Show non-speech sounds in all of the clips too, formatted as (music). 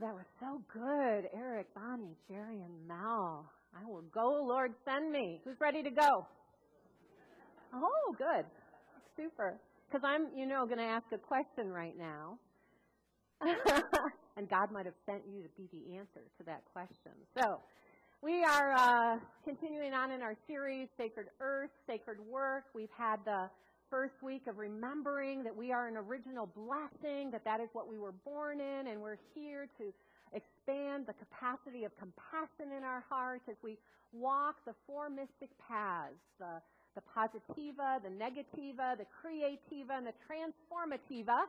That was so good. Eric, Bonnie, Jerry, and Mal. I will go, Lord, send me. Who's ready to go? Oh, good. Super. Because I'm, you know, going to ask a question right now. (laughs) and God might have sent you to be the answer to that question. So, we are uh, continuing on in our series, Sacred Earth, Sacred Work. We've had the first week of remembering that we are an original blessing, that that is what we were born in, and we're here to expand the capacity of compassion in our hearts as we walk the four mystic paths, the, the positiva, the negativa, the creativa, and the transformativa.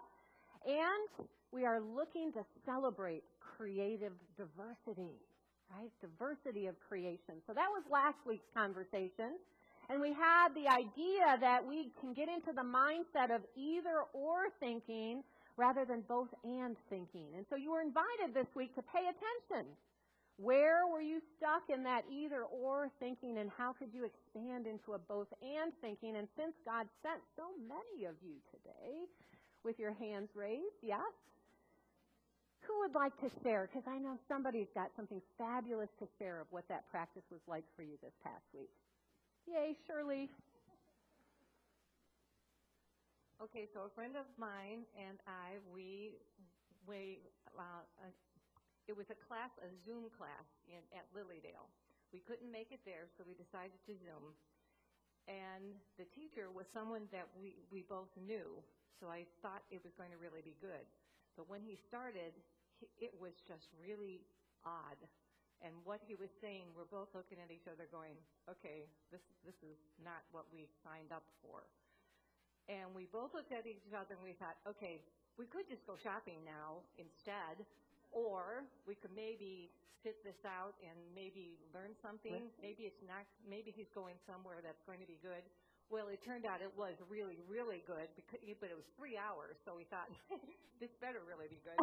And we are looking to celebrate creative diversity, right? Diversity of creation. So that was last week's conversation. And we had the idea that we can get into the mindset of either or thinking rather than both and thinking. And so you were invited this week to pay attention. Where were you stuck in that either or thinking, and how could you expand into a both and thinking? And since God sent so many of you today with your hands raised, yes? Who would like to share? Because I know somebody's got something fabulous to share of what that practice was like for you this past week. Yay, Shirley. Okay, so a friend of mine and I, we, we, uh, uh, it was a class, a Zoom class in, at Lily Dale. We couldn't make it there, so we decided to Zoom. And the teacher was someone that we, we both knew, so I thought it was going to really be good. But when he started, he, it was just really odd and what he was saying, we're both looking at each other going, okay, this, this is not what we signed up for. And we both looked at each other and we thought, okay, we could just go shopping now instead, or we could maybe sit this out and maybe learn something. Maybe it's not, maybe he's going somewhere that's going to be good. Well, it turned out it was really, really good, because, but it was three hours, so we thought (laughs) this better really be good.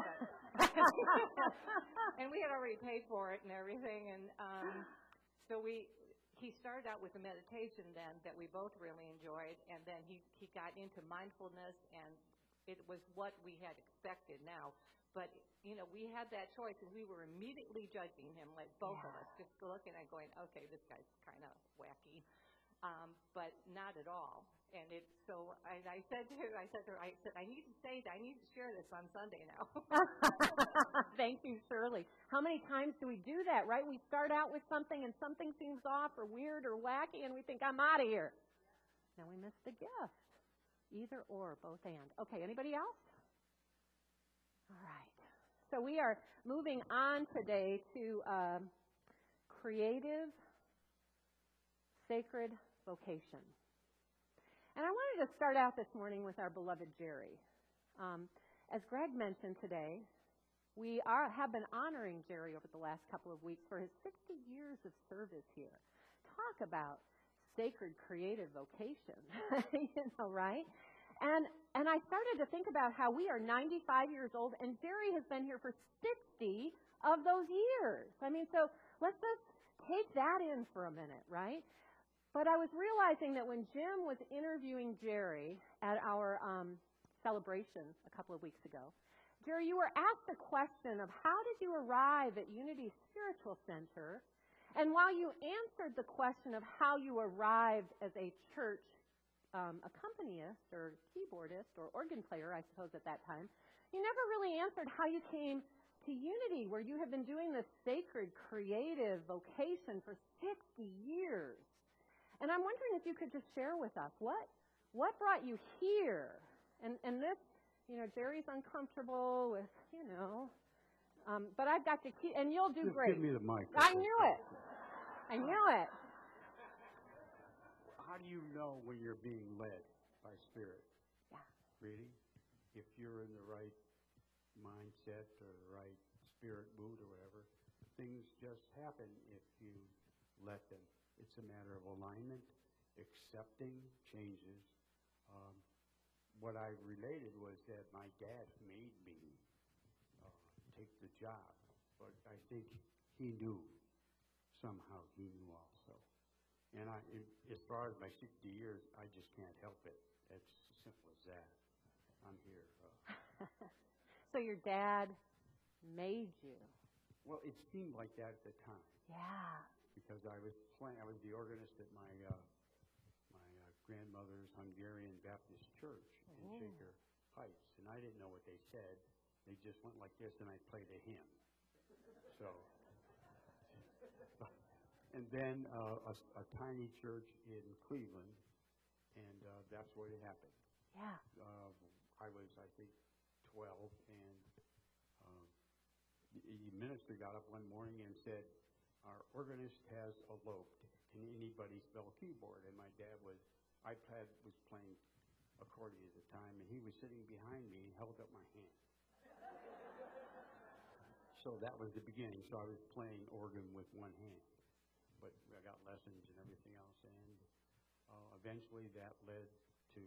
(laughs) and we had already paid for it and everything, and um, so we he started out with a meditation then that we both really enjoyed, and then he he got into mindfulness, and it was what we had expected now. But you know, we had that choice, and we were immediately judging him, like both yeah. of us, just looking at going, okay, this guy's kind of wacky um, but not at all. And it, so I, I said to her, I said to her, I said, I need to say that I need to share this on Sunday now. (laughs) Thank you, Shirley. How many times do we do that, right? We start out with something and something seems off or weird or wacky and we think, I'm out of here. Now we miss the gift. Either or, both and. Okay, anybody else? All right. So we are moving on today to um, creative, sacred vocation. And I wanted to start out this morning with our beloved Jerry. Um, as Greg mentioned today, we are, have been honoring Jerry over the last couple of weeks for his 60 years of service here. Talk about sacred creative vocation, (laughs) you know, right? And and I started to think about how we are 95 years old, and Jerry has been here for 60 of those years. I mean, so let's just take that in for a minute, right? But I was realizing that when Jim was interviewing Jerry at our um, celebration a couple of weeks ago, Jerry, you were asked the question of how did you arrive at Unity Spiritual Center? And while you answered the question of how you arrived as a church um, accompanist or keyboardist or organ player, I suppose at that time, you never really answered how you came to Unity, where you have been doing this sacred, creative vocation for 60 years. And I'm wondering if you could just share with us what what brought you here? And and this, you know, Jerry's uncomfortable with, you know, um, but I've got to keep, and you'll do just great. Give me the mic. I knew it. I knew it. How do you know when you're being led by Spirit? Yeah. Really? If you're in the right mindset or the right spirit mood or whatever, things just happen if you let them. It's a matter of alignment, accepting changes. Um, what I related was that my dad made me uh, take the job, but I think he knew somehow he knew also. And I, as far as my 60 years, I just can't help it. It's as simple as that. I'm here. Uh. (laughs) so your dad made you. Well, it seemed like that at the time Yeah. Because I was playing. I was the organist at my uh, my uh, grandmother's Hungarian Baptist church in Oh. Shaker Heights, and I didn't know what they said. They just went like this, and I played a hymn. So, (laughs) and then uh, a, a tiny church in Cleveland, and uh, that's where it happened. Yeah. uh, I was, I think, 12, and um, the, the minister got up one morning and said, "Our organist has eloped. Can anybody spell keyboard?" And my dad was, iPad was playing accordion at the time, and he was sitting behind me and held up my hand. so that was the beginning. So I was playing organ with one hand, but I got lessons and everything else, and uh, eventually that led to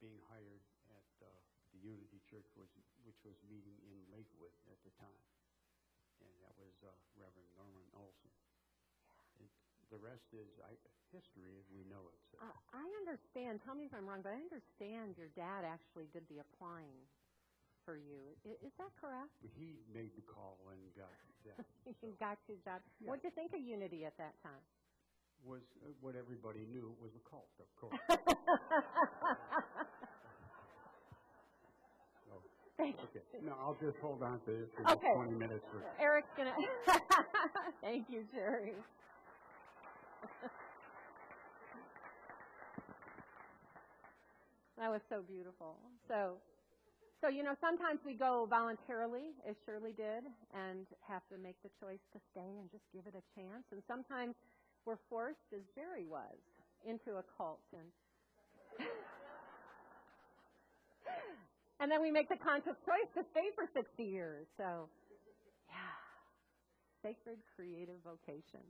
being hired at uh, the Unity Church, which, which was meeting in Lakewood at the time. And that was uh, Reverend Norman Olson. And the rest is I, history as we know it. So. Uh, I understand. Tell me if I'm wrong, but I understand your dad actually did the applying for you. Is, is that correct? he made the call and got that. (laughs) He got you job. Yeah. What did you think of Unity at that time? Was uh, what everybody knew was a cult, of course. (laughs) Thank you. okay. No, I'll just hold on to this for Okay. 20 minutes. Or, Eric's gonna. (laughs) Thank you, Jerry. that was so beautiful. So, so you know, sometimes we go voluntarily, as Shirley did, and have to make the choice to stay and just give it a chance. And sometimes we're forced, as Jerry was, into a cult and. (laughs) and then we make the conscious choice to stay for 60 years. So, yeah, sacred creative vocation.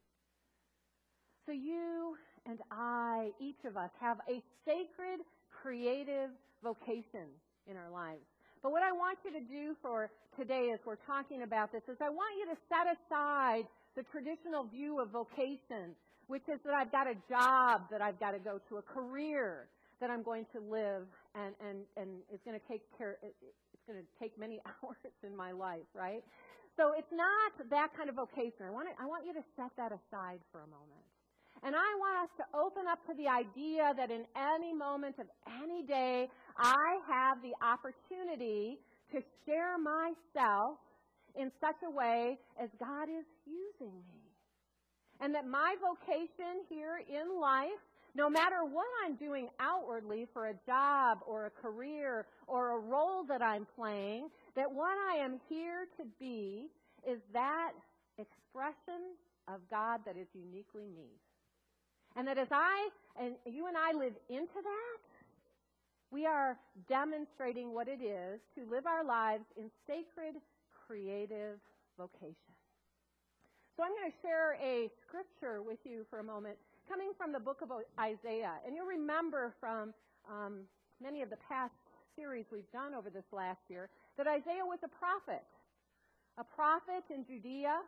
So you and I, each of us, have a sacred creative vocation in our lives. But what I want you to do for today as we're talking about this is I want you to set aside the traditional view of vocation, which is that I've got a job that I've got to go to, a career that I'm going to live and, and, and it's going to take care, it- it's going to take many (laughs) hours in my life, right? So it's not that kind of vocation. I want, to, I want you to set that aside for a moment. And I want us to open up to the idea that in any moment of any day, I have the opportunity to share myself in such a way as God is using me. And that my vocation here in life, no matter what I'm doing outwardly for a job or a career or a role that I'm playing, that what I am here to be is that expression of God that is uniquely me. And that as I and you and I live into that, we are demonstrating what it is to live our lives in sacred, creative vocation. So I'm going to share a scripture with you for a moment, coming from the book of Isaiah. And you'll remember from um, many of the past series we've done over this last year that Isaiah was a prophet, a prophet in Judea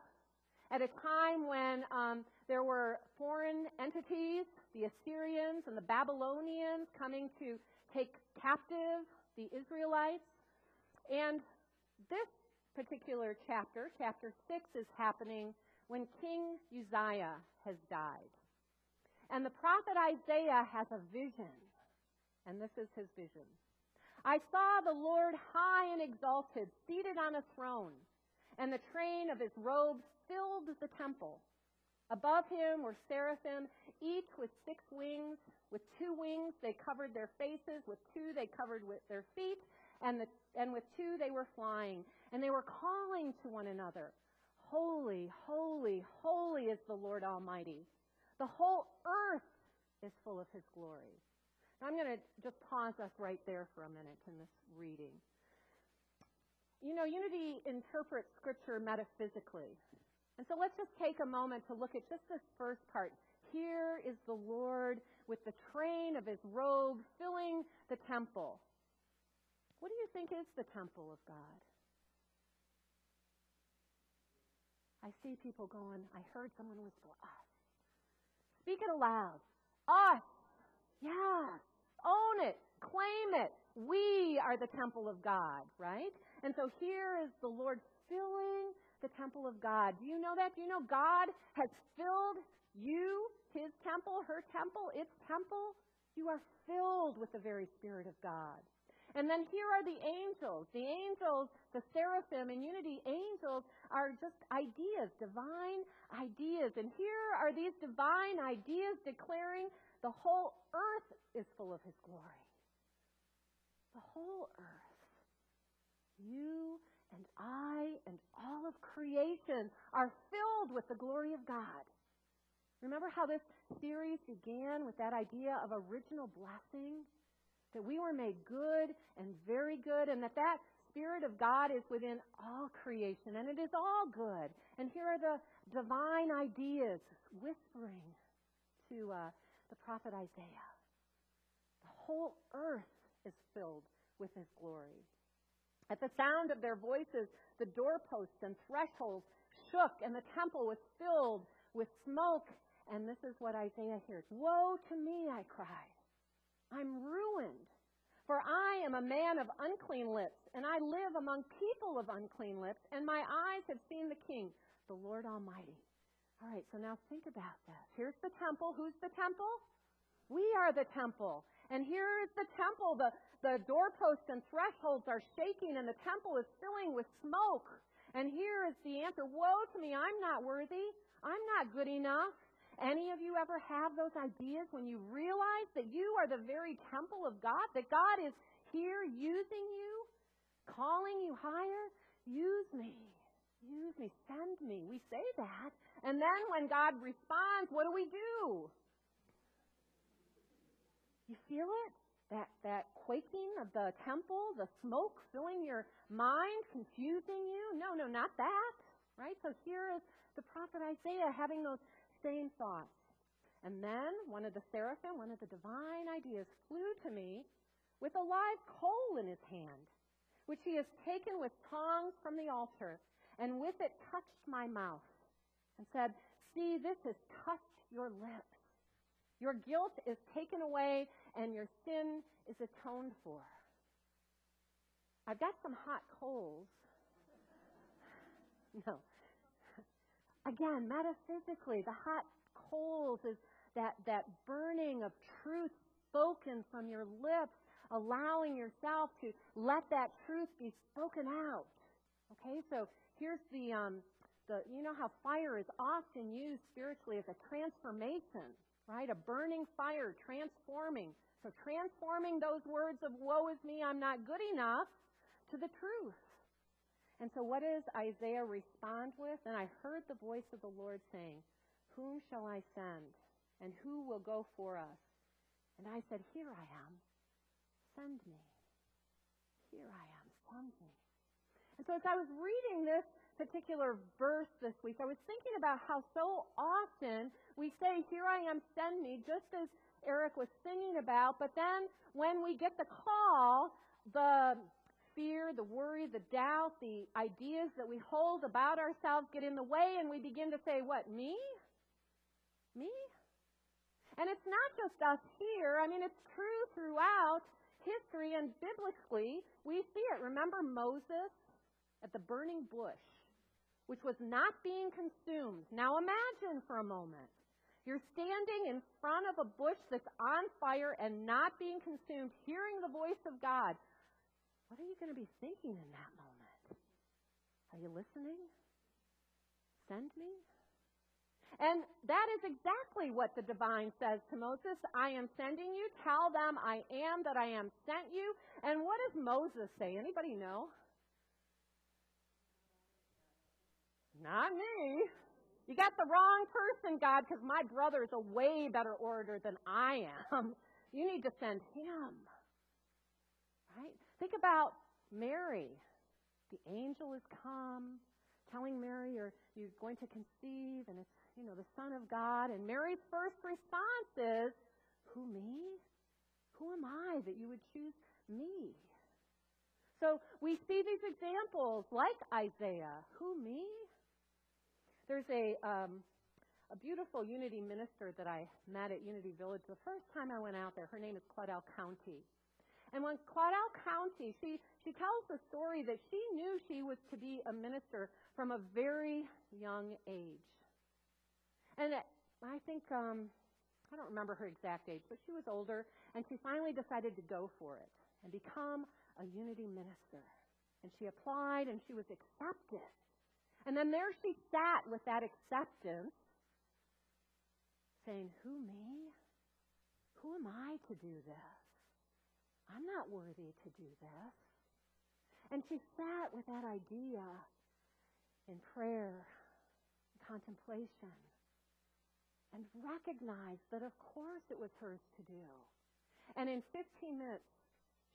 at a time when um, there were foreign entities, the Assyrians and the Babylonians, coming to take captive the Israelites. And this particular chapter, chapter 6, is happening when King Uzziah has died. And the prophet Isaiah has a vision. And this is his vision. I saw the Lord high and exalted, seated on a throne, and the train of his robes filled the temple. Above him were seraphim, each with six wings. With two wings they covered their faces, with two they covered with their feet, and, the, and with two they were flying. And they were calling to one another, Holy, holy, holy is the Lord Almighty. The whole earth is full of his glory. Now, I'm going to just pause us right there for a minute in this reading. You know, Unity interprets Scripture metaphysically. And so let's just take a moment to look at just this first part. Here is the Lord with the train of his robe filling the temple. What do you think is the temple of God? I see people going, I heard someone whisper, us. Speak it aloud. Us. Yes. Own it. Claim it. We are the temple of God, right? And so here is the Lord filling the temple of God. Do you know that? Do you know God has filled you, his temple, her temple, its temple? You are filled with the very Spirit of God. And then here are the angels. The angels, the seraphim and unity angels are just ideas, divine ideas. And here are these divine ideas declaring the whole earth is full of his glory. The whole earth. You and I and all of creation are filled with the glory of God. Remember how this series began with that idea of original blessing? That we were made good and very good, and that that Spirit of God is within all creation, and it is all good. And here are the divine ideas whispering to uh, the prophet Isaiah. The whole earth is filled with His glory. At the sound of their voices, the doorposts and thresholds shook, and the temple was filled with smoke. And this is what Isaiah hears Woe to me, I cried. I'm ruined. For I am a man of unclean lips, and I live among people of unclean lips, and my eyes have seen the King, the Lord Almighty. All right, so now think about this. Here's the temple. Who's the temple? We are the temple. And here is the temple. The, the doorposts and thresholds are shaking, and the temple is filling with smoke. And here is the answer Woe to me, I'm not worthy. I'm not good enough. Any of you ever have those ideas when you realize that you are the very temple of God, that God is here using you, calling you higher? Use me. Use me. Send me. We say that. And then when God responds, what do we do? You feel it? That, that quaking of the temple, the smoke filling your mind, confusing you? No, no, not that. Right? So here is the prophet Isaiah having those same thoughts. And then one of the seraphim, one of the divine ideas, flew to me with a live coal in his hand, which he has taken with tongs from the altar, and with it touched my mouth, and said, See, this has touched your lips. Your guilt is taken away, and your sin is atoned for. I've got some hot coals. (laughs) No, Again, metaphysically, the hot coals is that, that burning of truth spoken from your lips, allowing yourself to let that truth be spoken out. Okay, so here's the, um, the you know how fire is often used spiritually as a transformation, right? A burning fire transforming. So transforming those words of woe is me, I'm not good enough, to the truth. And so, what does Isaiah respond with? And I heard the voice of the Lord saying, Whom shall I send? And who will go for us? And I said, Here I am. Send me. Here I am. Send me. And so, as I was reading this particular verse this week, I was thinking about how so often we say, Here I am, send me, just as Eric was singing about, but then when we get the call, the fear, the worry, the doubt, the ideas that we hold about ourselves get in the way, and we begin to say, What, me? Me? And it's not just us here. I mean, it's true throughout history and biblically. We see it. Remember Moses at the burning bush, which was not being consumed. Now imagine for a moment. You're standing in front of a bush that's on fire and not being consumed, hearing the voice of God. What are you going to be thinking in that moment? Are you listening? Send me? And that is exactly what the divine says to Moses. I am sending you. Tell them I am that I am sent you. And what does Moses say? Anybody know? Not me. You got the wrong person, God, because my brother is a way better orator than I am. You need to send him. Right? Think about Mary. The angel has come telling Mary you're, you're going to conceive and it's, you know, the Son of God. And Mary's first response is, Who, me? Who am I that you would choose me? So we see these examples like Isaiah. Who, me? There's a, um, a beautiful Unity minister that I met at Unity Village the first time I went out there. Her name is Claudel County. And when Claudel County, she, she tells the story that she knew she was to be a minister from a very young age. And I think, um, I don't remember her exact age, but she was older, and she finally decided to go for it and become a unity minister. And she applied and she was accepted. And then there she sat with that acceptance, saying, Who, me? Who am I to do this? I'm not worthy to do this. And she sat with that idea in prayer, contemplation, and recognized that, of course, it was hers to do. And in 15 minutes,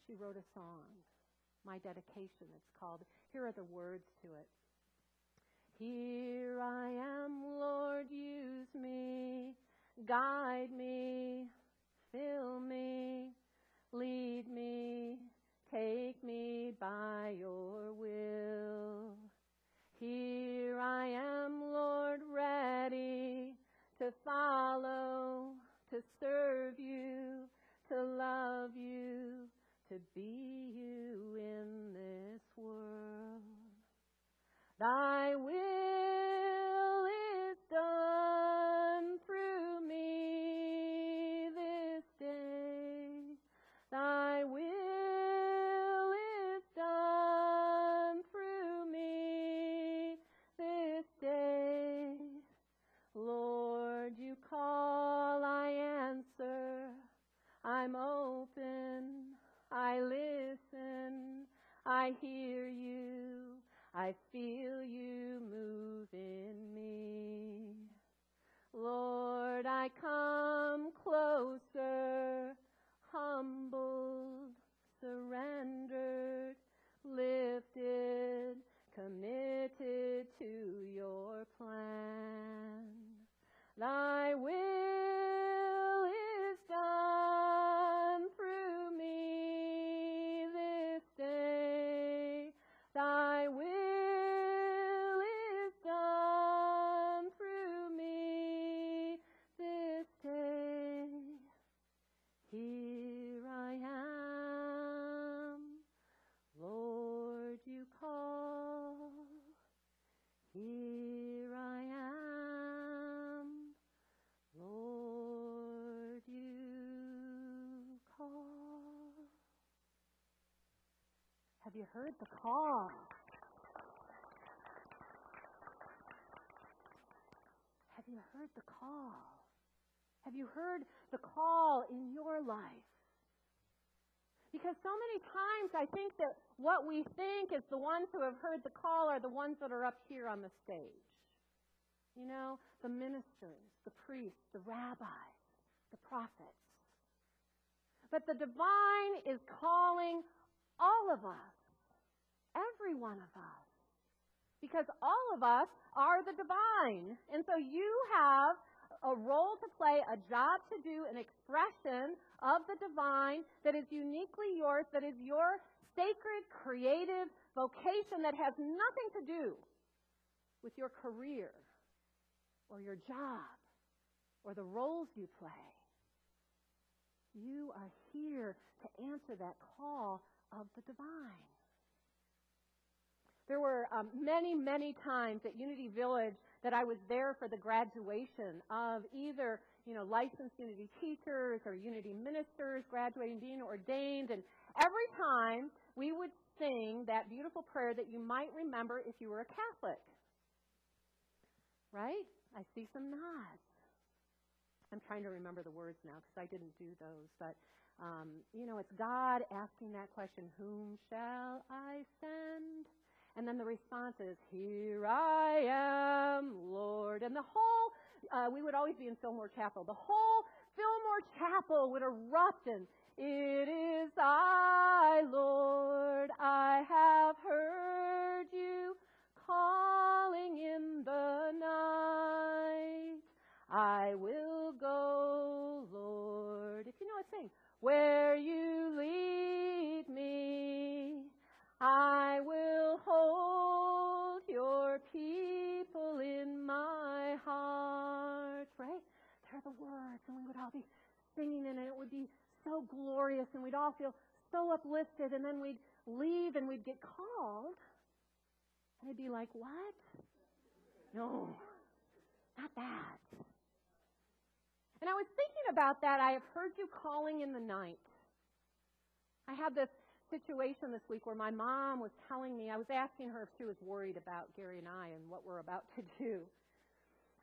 she wrote a song, My Dedication, it's called. Here are the words to it. Here I am, Lord, use me, guide me, fill me, lead me, take me by your will. Here I am, Lord, ready to follow, to serve you, to love you, to be you in this world. Thy will you heard the call? Have you heard the call? Have you heard the call in your life? Because so many times I think that what we think is the ones who have heard the call are the ones that are up here on the stage. You know, the ministers, the priests, the rabbis, the prophets. But the divine is calling all of us, every one of us, because all of us are the divine. And so you have a role to play, a job to do, an expression of the divine that is uniquely yours, that is your sacred, creative vocation that has nothing to do with your career or your job or the roles you play. You are here to answer that call of the divine. There were um, many, many times at Unity Village that I was there for the graduation of either, you know, licensed Unity teachers or Unity ministers graduating, being ordained, and every time we would sing that beautiful prayer that you might remember if you were a Catholic. Right? I see some nods. I'm trying to remember the words now because I didn't do those, but um, you know, it's God asking that question, Whom shall I send? And then the response is, Here I am, Lord. And the whole, uh, we would always be in Fillmore Chapel. The whole Fillmore Chapel would erupt and it is I, Lord. I have heard you calling in the night. I will go, Lord. If you know it, sing. Where you all feel so uplifted, and then we'd leave and we'd get called, and I'd be like, What? No, not that. And I was thinking about that. I have heard you calling in the night. I had this situation this week where my mom was telling me, I was asking her if she was worried about Gary and I and what we're about to do.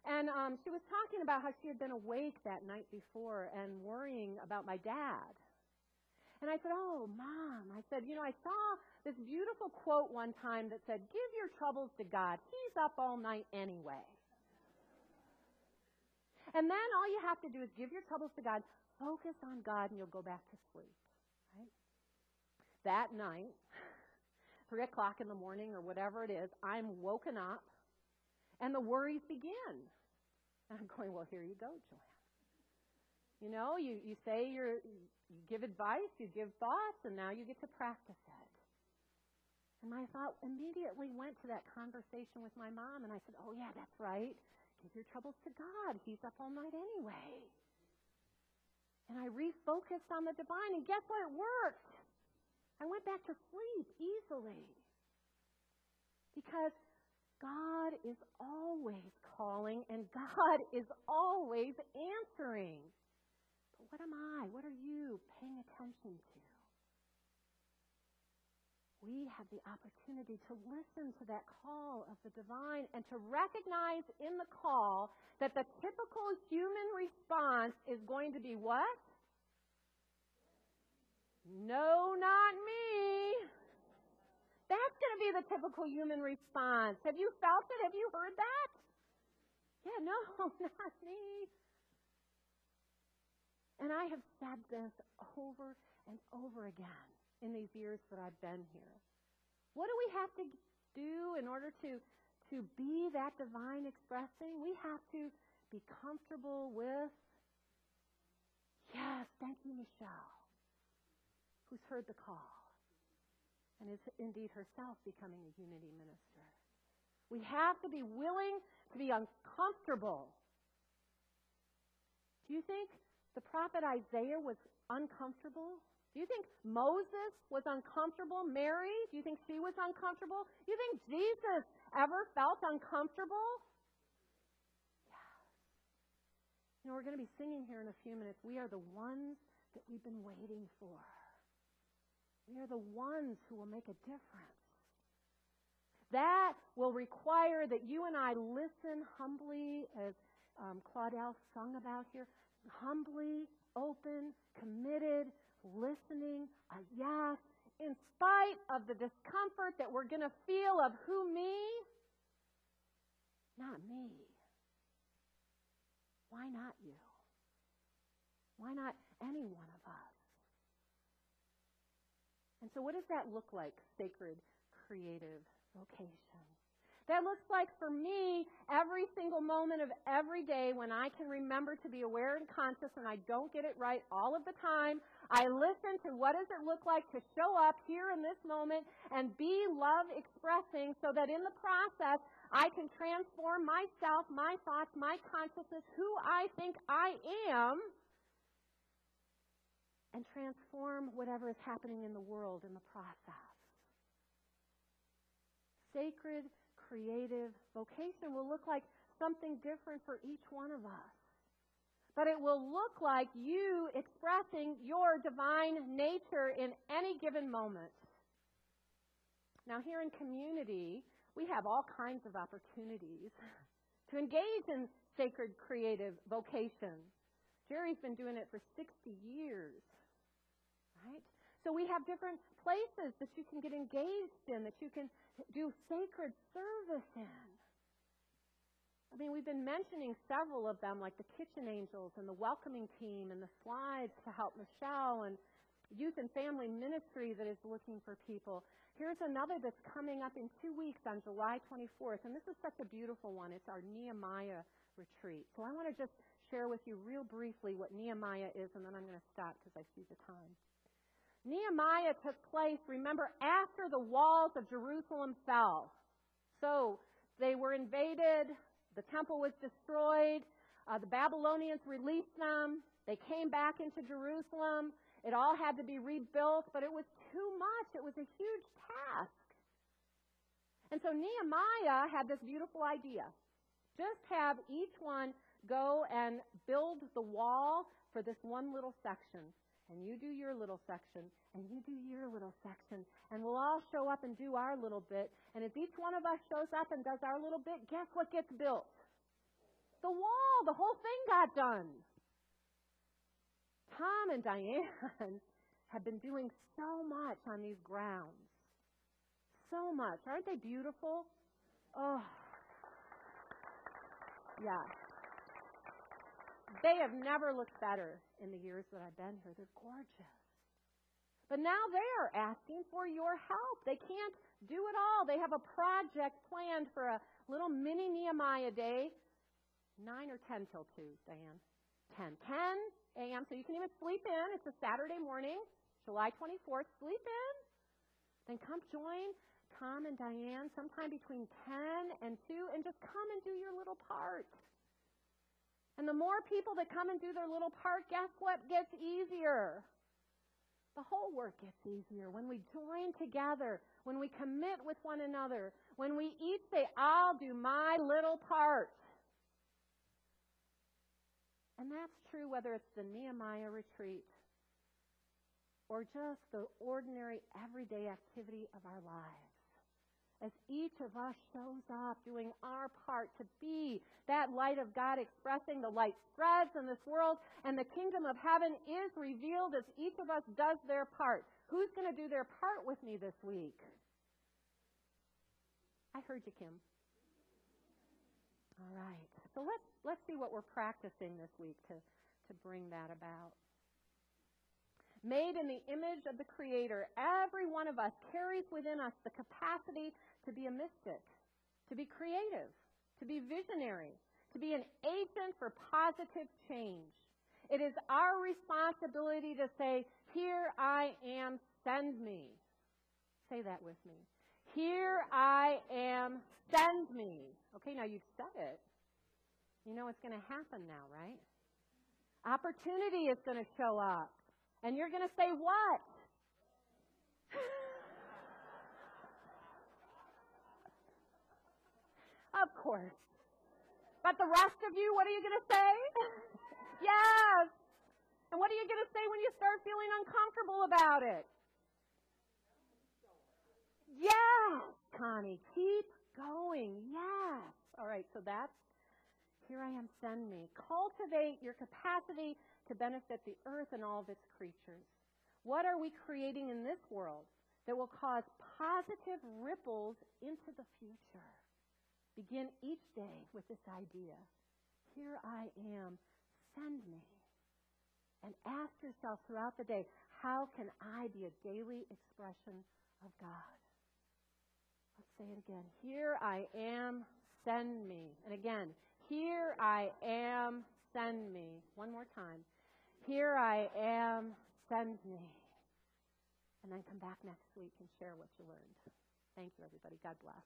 And um, she was talking about how she had been awake that night before and worrying about my dad. And I said, Oh, Mom. I said, You know, I saw this beautiful quote one time that said, Give your troubles to God. He's up all night anyway. And then all you have to do is give your troubles to God, focus on God, and you'll go back to sleep. Right? That night, (laughs) three o'clock in the morning or whatever it is, I'm woken up and the worries begin. And I'm going, well, here you go, Joanne. You know, you, you say you're, you give advice, you give thoughts, and now you get to practice it. And my thought immediately went to that conversation with my mom, and I said, oh, yeah, that's right. Give your troubles to God. He's up all night anyway. And I refocused on the divine, and guess what? It worked. I went back to sleep easily. Because God is always calling, and God (laughs) is always answering. What am I? What are you paying attention to? We have the opportunity to listen to that call of the divine and to recognize in the call that the typical human response is going to be what? No, not me. That's going to be the typical human response. Have you felt it? Have you heard that? Yeah, no, (laughs) not me. And I have said this over and over again in these years that I've been here. What do we have to do in order to, to be that divine expressing? We have to be comfortable with, yes, thank you, Michelle, who's heard the call and is indeed herself becoming a unity minister. We have to be willing to be uncomfortable. Do you think the prophet Isaiah was uncomfortable? Do you think Moses was uncomfortable? Mary, do you think she was uncomfortable? Do you think Jesus ever felt uncomfortable? Yes. You know, we're going to be singing here in a few minutes. We are the ones that we've been waiting for. We are the ones who will make a difference. That will require that you and I listen humbly, as um, Claudel sung about here, humbly, open, committed, listening, a yes, in spite of the discomfort that we're going to feel of who me? Not me. Why not you? Why not any one of us? And so, what does that look like, sacred, creative vocation? That looks like for me every single moment of every day when I can remember to be aware and conscious and I don't get it right all of the time. I listen to what does it look like to show up here in this moment and be love expressing so that in the process I can transform myself, my thoughts, my consciousness, who I think I am, and transform whatever is happening in the world in the process. Sacred creative vocation will look like something different for each one of us. But it will look like you expressing your divine nature in any given moment. Now, here in community, we have all kinds of opportunities to engage in sacred creative vocation. Jerry's been doing it for 60 years, right? So we have different places that you can get engaged in, that you can do sacred service in. I mean, we've been mentioning several of them, like the Kitchen Angels and the Welcoming Team and the slides to help Michelle and Youth and Family Ministry that is looking for people. Here's another that's coming up in two weeks on July 24th, and this is such a beautiful one. It's our Nehemiah retreat. So I want to just share with you real briefly what Nehemiah is, and then I'm going to stop because I see the time. Nehemiah took place, remember, after the walls of Jerusalem fell. So they were invaded, the temple was destroyed, uh, the Babylonians released them, they came back into Jerusalem, It all had to be rebuilt, but it was too much. It was a huge task. And so Nehemiah had this beautiful idea. Just have each one go and build the wall for this one little section. And you do your little section, and you do your little section, and we'll all show up and do our little bit. And if each one of us shows up and does our little bit, guess what gets built? The wall, the whole thing got done. Tom and Diane (laughs) have been doing so much on these grounds. So much. Aren't they beautiful? Oh. Yeah. They have never looked better in the years that I've been here. They're gorgeous. But now they are asking for your help. They can't do it all. They have a project planned for a little mini Nehemiah day. 9 or 10 till 2, Diane? 10. 10 a.m. So you can even sleep in. It's a Saturday morning, July 24th. Sleep in. Then come join Tom and Diane sometime between 10 and 2 and just come and do your little part. And the more people that come and do their little part, guess what gets easier? The whole work gets easier when we join together, when we commit with one another, when we each say, I'll do my little part. And that's true whether it's the Nehemiah retreat or just the ordinary everyday activity of our lives as each of us shows up doing our part to be that light of God expressing the light spreads in this world and the kingdom of heaven is revealed as each of us does their part. Who's going to do their part with me this week? I heard you, Kim. All right. So let's let's see what we're practicing this week to to bring that about made in the image of the Creator, every one of us carries within us the capacity to be a mystic, to be creative, to be visionary, to be an agent for positive change. It is our responsibility to say, Here I am, send me. Say that with me. Here I am, send me. Okay, now you've said it. You know what's going to happen now, right? Opportunity is going to show up. And you're going to say, What? of course. But the rest of you, what are you going to say? (laughs) yes. And what are you going to say when you start feeling uncomfortable about it? Yes, Connie, keep going. Yes. All right, so that's here I am, send me. Cultivate your capacity to benefit the earth and all of its creatures. What are we creating in this world that will cause positive ripples into the future? Begin each day with this idea. Here I am, send me. And ask yourself throughout the day, how can I be a daily expression of God? Let's say it again. Here I am, send me. And again, here I am, send me. One more time. Here I am, send me. And then come back next week and share what you learned. Thank you, everybody. God bless.